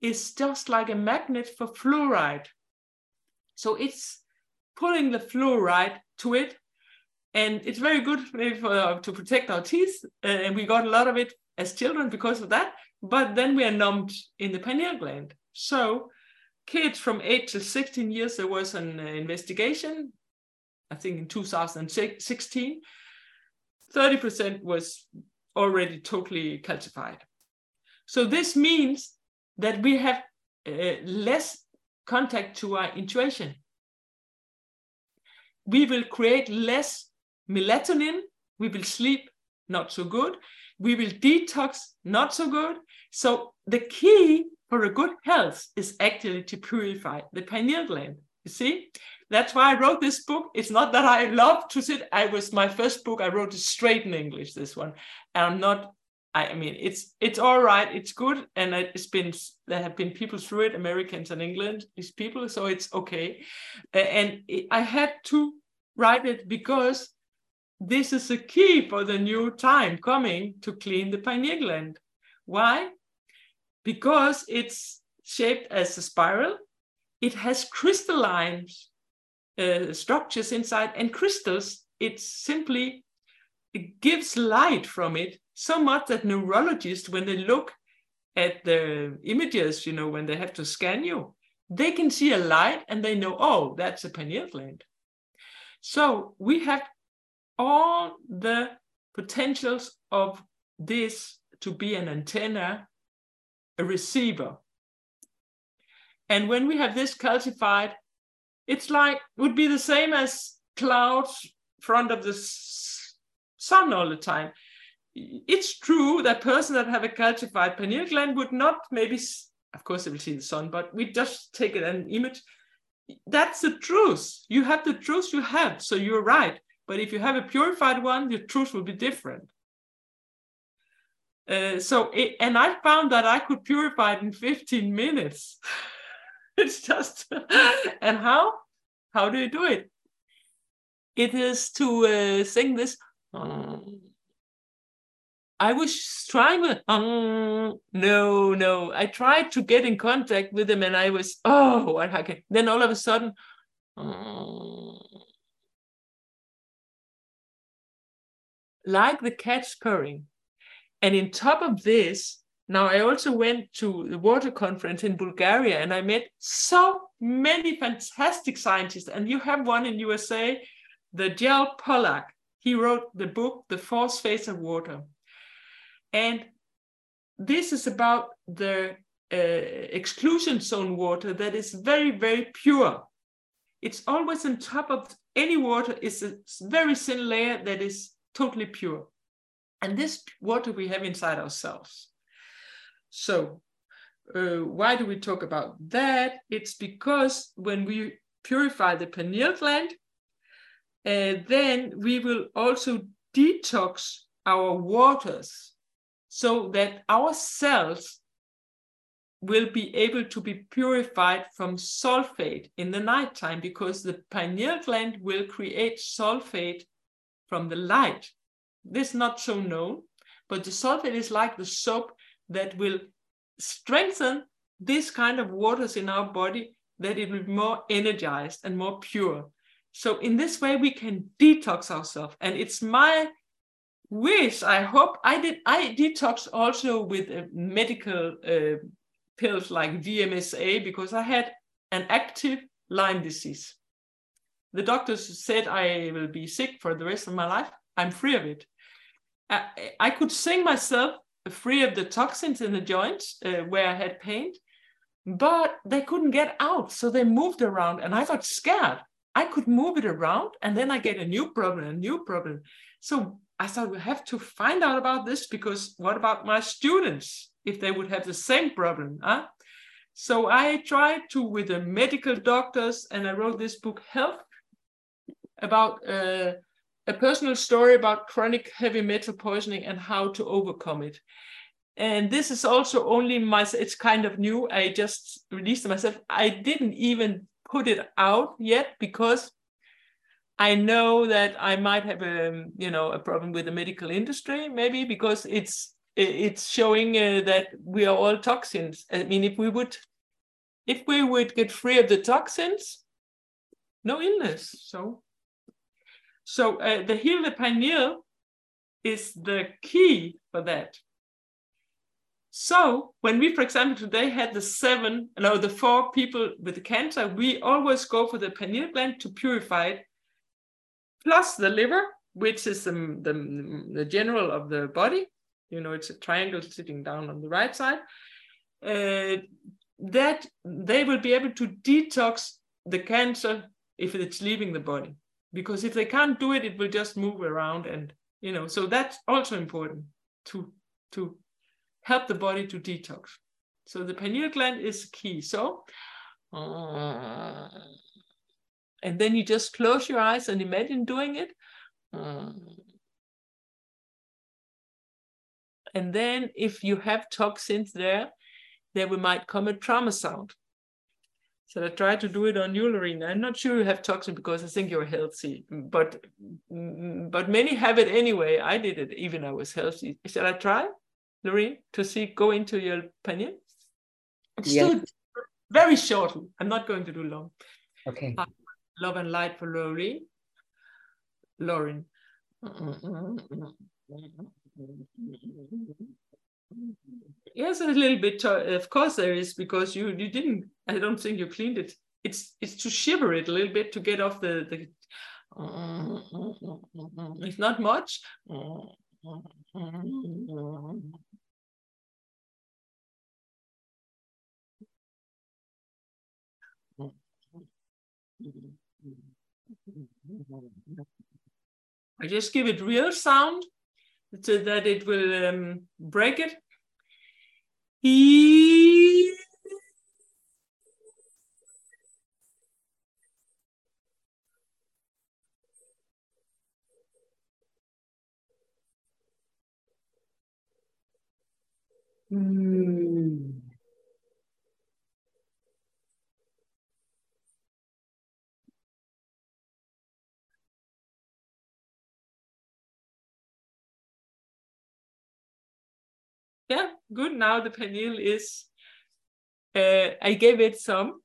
is just like a magnet for fluoride. So it's pulling the fluoride to it. And it's very good for, uh, to protect our teeth. Uh, and we got a lot of it as children because of that. But then we are numbed in the pineal gland. So kids from 8 to 16 years, there was an uh, investigation, I think in 2016. 30% was already totally calcified. So this means that we have uh, less contact to our intuition. We will create less melatonin. We will sleep not so good. We will detox not so good. So the key for a good health is actually to purify the pineal gland. You see, that's why I wrote this book. It's not that I love to sit. I was my first book. I wrote it straight in English. This one, and I'm not. I mean, it's it's all right. It's good, and it's been there have been people through it, Americans and England, these people. So it's okay, and I had to write it because this is a key for the new time coming to clean the pineal gland. Why? because it's shaped as a spiral, it has crystalline uh, structures inside and crystals, it simply it gives light from it so much that neurologists, when they look at the images, you know, when they have to scan you, they can see a light and they know, oh, that's a pineal gland. So we have all the potentials of this to be an antenna a receiver. And when we have this calcified, it's like, would be the same as clouds front of the sun all the time. It's true that person that have a calcified pineal gland would not maybe, of course they will see the sun, but we just take it an image. That's the truth. You have the truth you have, so you're right. But if you have a purified one, the truth will be different. Uh, so, it, and I found that I could purify it in 15 minutes. <laughs> it's just, <laughs> and how? How do you do it? It is to uh, sing this. Um, I was trying with, um, no, no. I tried to get in contact with him and I was, oh, what happened? Then all of a sudden, um, like the cat purring, and in top of this, now I also went to the water conference in Bulgaria and I met so many fantastic scientists. And you have one in USA, the Gel Pollack. He wrote the book, The Fourth Phase of Water. And this is about the uh, exclusion zone water that is very, very pure. It's always on top of any water is a very thin layer that is totally pure. And this water we have inside ourselves. So uh, why do we talk about that? It's because when we purify the pineal gland, uh, then we will also detox our waters so that our cells will be able to be purified from sulfate in the nighttime because the pineal gland will create sulfate from the light. This is not so known, but the sulfate is like the soap that will strengthen this kind of waters in our body that it will be more energized and more pure. So in this way, we can detox ourselves. And it's my wish, I hope I did, I detox also with uh, medical uh, pills like DMSA because I had an active Lyme disease. The doctors said I will be sick for the rest of my life. I'm free of it. I, I could sing myself free of the toxins in the joints uh, where I had pain, but they couldn't get out. So they moved around and I got scared. I could move it around and then I get a new problem, a new problem. So I thought we have to find out about this because what about my students? if they would have the same problem. Huh? So I tried to with the medical doctors, and I wrote this book, Health, about uh, a personal story about chronic heavy metal poisoning and how to overcome it. And this is also only my, it's kind of new. I just released myself. I didn't even put it out yet because I know that I might have a, you know, a problem with the medical industry, maybe because it's it's showing uh, that we are all toxins. I mean, if we would, if we would get free of the toxins, no illness. So, so uh, the heal the pineal is the key for that. So when we, for example, today had the seven, no, the four people with cancer, we always go for the pineal gland to purify it, plus the liver, which is the, the, the general of the body, you know, it's a triangle sitting down on the right side, uh, that they will be able to detox the cancer if it's leaving the body. Because if they can't do it, it will just move around and, you know, so that's also important to, to help the body to detox. So the pineal gland is key. So, uh, and then you just close your eyes and imagine doing it. Uh, And then if you have toxins there, then we might come a trauma sound. So I try to do it on you, Lorena. I'm not sure you have toxin because I think you're healthy, but but many have it anyway. I did it even I was healthy. Shall I try, Lorena, to see go into your opinion? Yeah. still very shortly. I'm not going to do long. Okay. Love and light for Lorraine. Lauren. Yes, a little bit. Uh, of course, there is because you you didn't. I don't think you cleaned it. It's it's to shiver it a little bit to get off the the. It's not much. I just give it real sound so that it will um, break it. He mm. Good. Now the pineal is, uh, I gave it some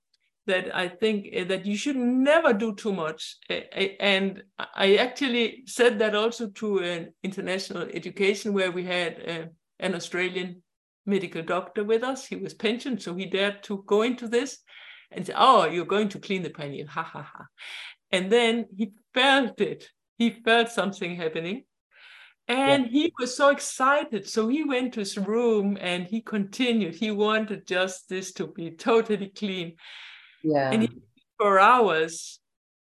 that I think uh, that you should never do too much. Uh, and I actually said that also to an international education where we had uh, an Australian medical doctor with us. He was pensioned, so he dared to go into this and say, oh, you're going to clean the pineal, <laughs> ha ha ha. And then he felt it. He felt something happening. And yeah. he was so excited. So he went to his room and he continued. He wanted just this to be totally clean. Yeah. And he for hours.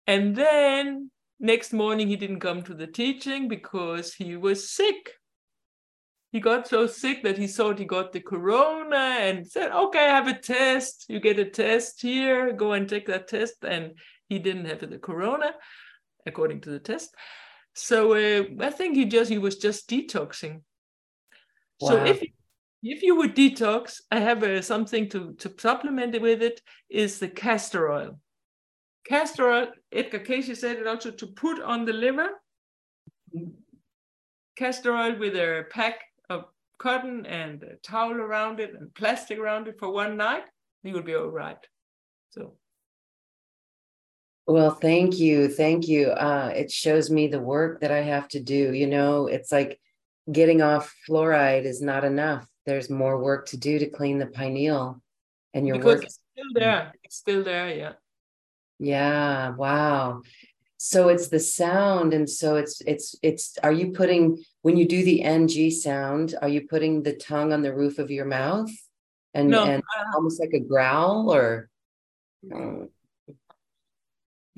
And then next morning he didn't come to the teaching because he was sick. He got so sick that he thought he got the corona and said, okay, I have a test. You get a test here, go and take that test. And he didn't have the corona. according to the test. So uh, I think he just he was just detoxing. Wow. So if if you would detox, I have uh, something to to supplement it with it is the castor oil. Castor oil, Edgar Cayce said it also to put on the liver. Castor oil with a pack of cotton and a towel around it and plastic around it for one night, you will be all right. So well, thank you. Thank you. Uh, it shows me the work that I have to do. You know, it's like getting off fluoride is not enough. There's more work to do to clean the pineal. And your because work it's still there. It's still there, yeah. Yeah. Wow. So it's the sound. And so it's it's it's are you putting when you do the NG sound, are you putting the tongue on the roof of your mouth and, no, and uh, almost like a growl or um,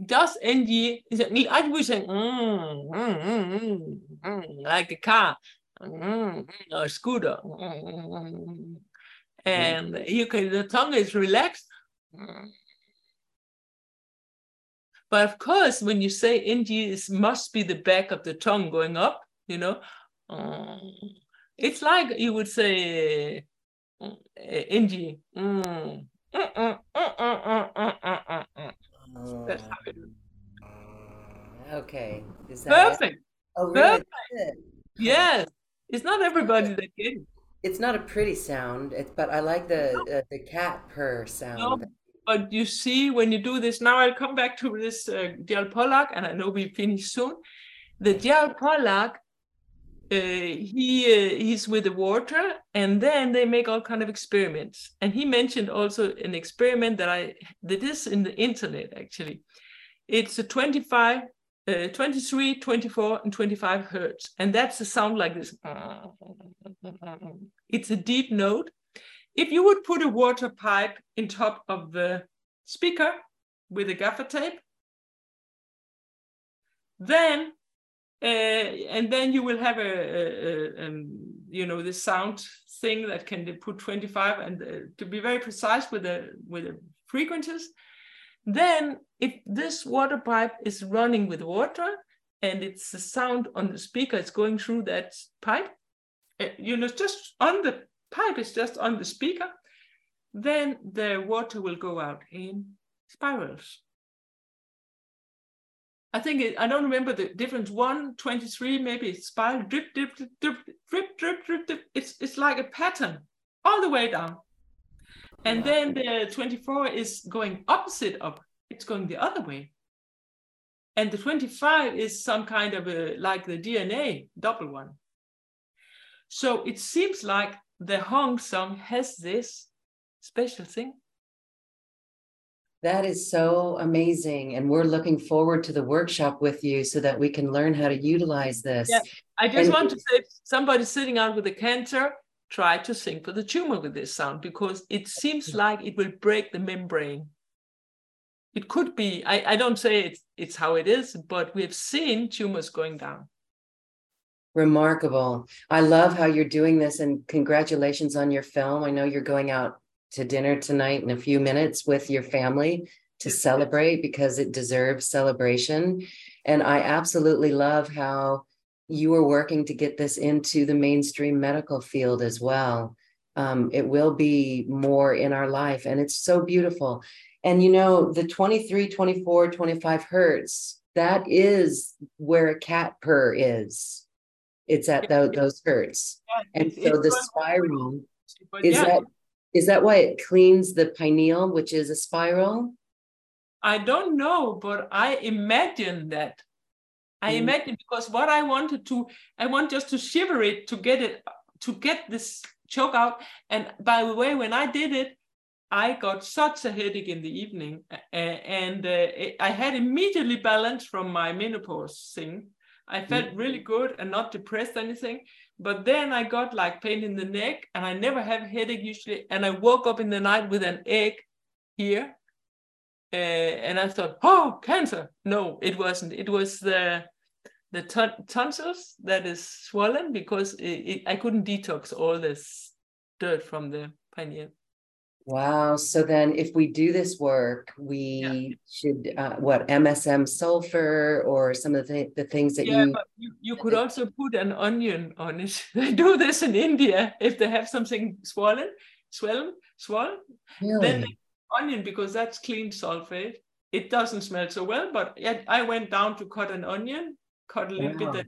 just ng is I would say mm, mm, mm, mm, like a car mm, or scooter mm, and you can the tongue is relaxed but of course when you say ng it must be the back of the tongue going up you know it's like you would say ng mm, that's how it is. Okay. Is that Perfect. It? Oh, really? Perfect. Yes. It's not everybody that gets it. It's not a pretty sound, it's, but I like the uh, the cat purr sound. No, but you see, when you do this, now I'll come back to this uh, Djal Pollack, and I know we finish soon. The Djal Pollack uh, he uh, he's with the water and then they make all kind of experiments. And he mentioned also an experiment that i that is in the internet actually. It's a 25 uh, 23 24 and 25 hertz and that's a sound like this. <laughs> It's a deep note. If you would put a water pipe in top of the speaker with a gaffer tape then and then you will have a, a, a um, you know the sound thing that can put 25 and uh, to be very precise with the with the frequencies. Then if this water pipe is running with water and it's the sound on the speaker it's going through that pipe uh, you know just on the pipe is just on the speaker then the water will go out in spirals I think it, I don't remember the difference. One twenty three, maybe it's spiral drip, drip, drip, drip, drip, drip, drip, drip. It's it's like a pattern all the way down. And then the 24 is going opposite of it's going the other way. And the 25 is some kind of a like the DNA double one. So it seems like the Hong song has this special thing. That is so amazing. And we're looking forward to the workshop with you so that we can learn how to utilize this. Yeah. I just and want to say somebody sitting out with a cancer, try to sing for the tumor with this sound because it seems like it will break the membrane. It could be, I, I don't say it's, it's how it is, but we have seen tumors going down. Remarkable. I love how you're doing this and congratulations on your film. I know you're going out to dinner tonight in a few minutes with your family to celebrate because it deserves celebration. And I absolutely love how you are working to get this into the mainstream medical field as well. Um, it will be more in our life, and it's so beautiful. And you know, the 23, 24, 25 hertz, that is where a cat purr is. It's at those, those hertz. And so the spiral is that is that why it cleans the pineal, which is a spiral? I don't know, but I imagine that. I mm. imagine because what I wanted to, I want just to shiver it to get it, to get this choke out. And by the way, when I did it, I got such a headache in the evening, uh, and uh, it, I had immediately balanced from my menopause thing. I felt mm. really good and not depressed anything. But then I got like pain in the neck and I never have headache usually. And I woke up in the night with an egg here. Uh, and I thought, oh, cancer. No, it wasn't. It was the the ton- tonsils that is swollen because it, it, I couldn't detox all this dirt from the pineal. Wow. So then, if we do this work, we yeah. should uh, what MSM sulfur or some of the, th- the things that yeah, you. You you could also put an onion on it. <laughs> they do this in India if they have something swollen, swollen, swollen. Really? Then onion because that's clean sulfate. It doesn't smell so well, but yet I went down to cut an onion, cut a little wow. bit,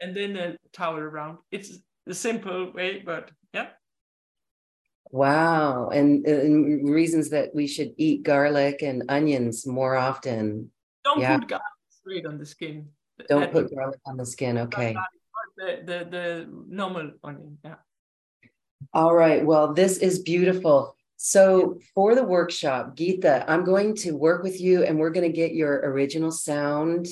and then a towel around. It's the simple way, but. Wow. And, and, reasons that we should eat garlic and onions more often. Don't yeah. put garlic straight on the skin. Don't put garlic on the skin. Okay. The, the, the normal onion. Yeah. All right. Well, this is beautiful. So for the workshop, Githa, I'm going to work with you and we're going to get your original sound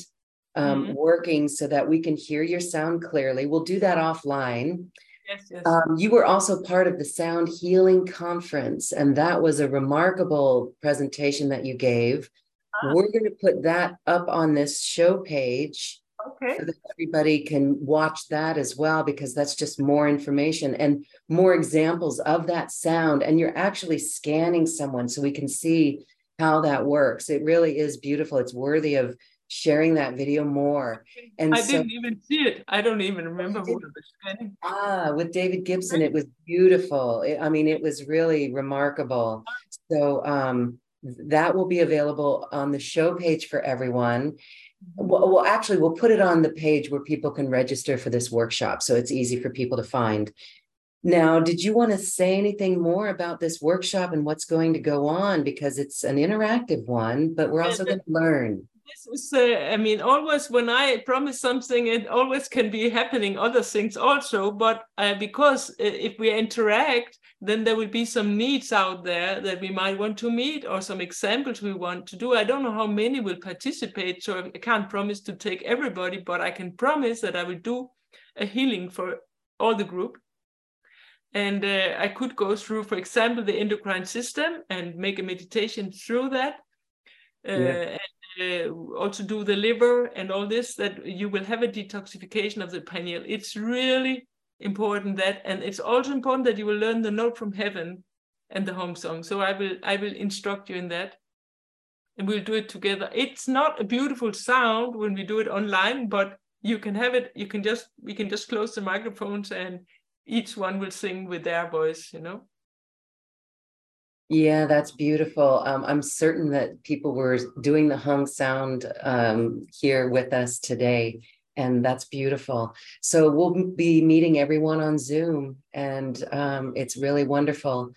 um, mm-hmm. working so that we can hear your sound clearly. We'll do that offline. Yes, yes. Um, you were also part of the Sound Healing Conference, and that was a remarkable presentation that you gave. Ah. We're going to put that up on this show page okay. so that everybody can watch that as well, because that's just more information and more examples of that sound. And you're actually scanning someone so we can see how that works. It really is beautiful. It's worthy of sharing that video more. And I so, didn't even see it. I don't even remember what it was Ah, with David Gibson, it was beautiful. It, I mean, it was really remarkable. So um, that will be available on the show page for everyone. Well, well, actually, we'll put it on the page where people can register for this workshop, so it's easy for people to find. Now, did you want to say anything more about this workshop and what's going to go on? Because it's an interactive one, but we're also going to learn this is, uh, I mean, always when I promise something, it always can be happening other things also. But uh, because uh, if we interact, then there will be some needs out there that we might want to meet or some examples we want to do. I don't know how many will participate, so I can't promise to take everybody, but I can promise that I will do a healing for all the group. And uh, I could go through, for example, the endocrine system and make a meditation through that. Uh, yeah uh, also do the liver and all this, that you will have a detoxification of the pineal. It's really important that, and it's also important that you will learn the note from heaven and the home song. So I will I will instruct you in that, and we'll do it together. It's not a beautiful sound when we do it online, but you can have it. You can just we can just close the microphones and each one will sing with their voice. You know. Yeah, that's beautiful. Um, I'm certain that people were doing the hung sound um, here with us today, and that's beautiful. So we'll be meeting everyone on Zoom, and um, it's really wonderful.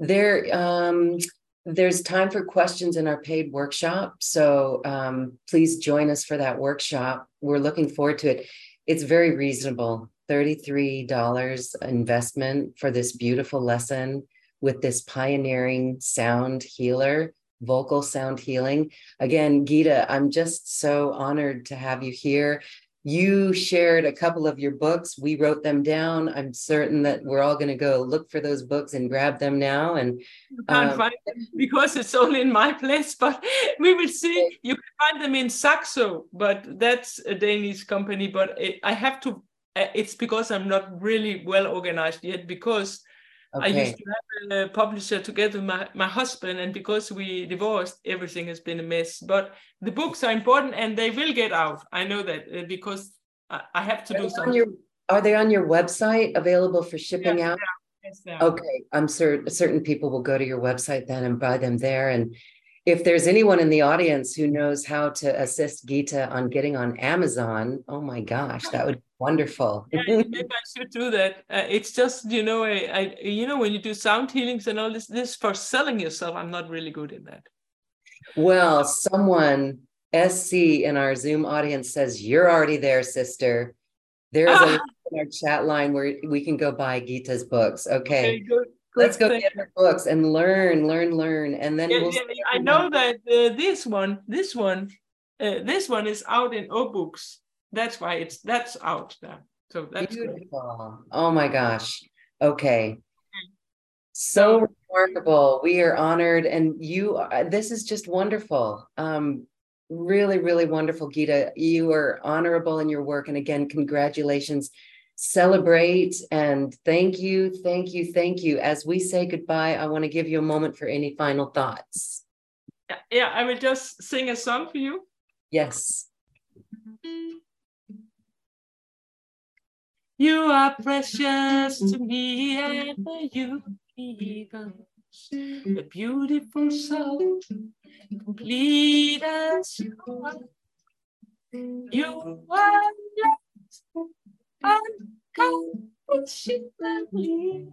There, um, there's time for questions in our paid workshop, so um, please join us for that workshop. We're looking forward to it. It's very reasonable, $33 investment for this beautiful lesson with this pioneering sound healer, vocal sound healing. Again, Githa, I'm just so honored to have you here. You shared a couple of your books. We wrote them down. I'm certain that we're all going to go look for those books and grab them now. And you can't um, find them because it's only in my place, but <laughs> we will see. You can find them in Saxo, but that's a Danish company. But it, I have to. Uh, it's because I'm not really well organized yet because Okay. I used to have a publisher together with my, my husband, and because we divorced, everything has been a mess. But the books are important and they will get out. I know that uh, because I, I, have to are do something. Your, are they on your website available for shipping yeah, out? Yeah, yes, okay, I'm certain certain people will go to your website then and buy them there. And if there's anyone in the audience who knows how to assist Githa on getting on Amazon, oh my gosh, that would be wonderful. <laughs> yeah, maybe I should do that. Uh, it's just you know, I, I, you know when you do sound healings and all this, this for selling yourself. I'm not really good in that. Well, someone SC in our Zoom audience says you're already there, sister. There's a in our chat line where we can go buy Githa's books. Okay. okay good. Let's go get her books and learn, learn, learn, and then yeah, we'll yeah, I know that uh, this one, this one, uh, this one is out in O books. That's why it's that's out there. So that's beautiful. Oh my gosh. Okay. So remarkable. We are honored, and you. Uh, this is just wonderful. Um, really, really wonderful, Githa. You are honorable in your work, and again, congratulations celebrate and thank you, thank you, thank you. As we say goodbye, I want to give you a moment for any final thoughts. Yeah, I will just sing a song for you. Yes. You are precious to me and you a beautiful soul, complete as you are. You are unconditionally.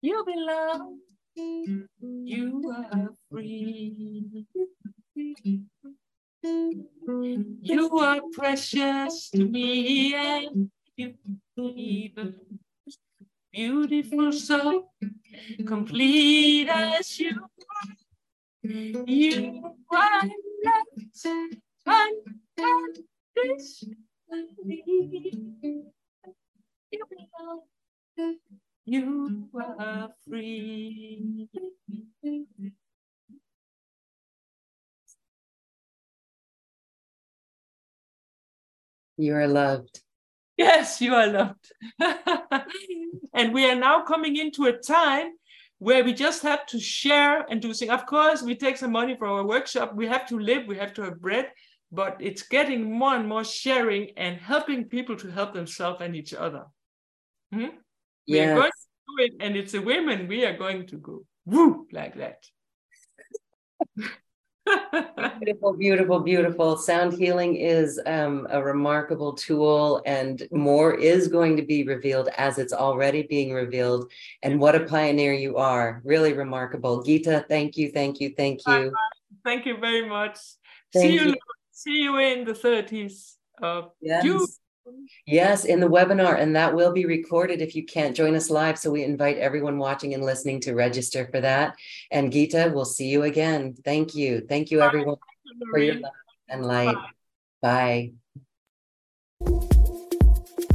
You belong, you are free. You are precious to me and you even beautiful soul, complete as you are. You are loved unconditionally. You are free. You are loved. Yes, you are loved. <laughs> and we are now coming into a time where we just have to share and do things. Of course, we take some money for our workshop. We have to live, we have to have bread, but it's getting more and more sharing and helping people to help themselves and each other. Hmm? We are going to do it, and it's the women we are going to go woo like that. <laughs> Beautiful, beautiful, beautiful. Sound healing is um, a remarkable tool, and more is going to be revealed as it's already being revealed. And what a pioneer you are! Really remarkable. Githa, thank you, thank you, thank you. Thank you very much. Thank see you, you. See you in the 30s of Yes. June. Yes, in the webinar, and that will be recorded if you can't join us live. So we invite everyone watching and listening to register for that. And Githa, we'll see you again. Thank you. Thank you, everyone, for your love and light. Bye.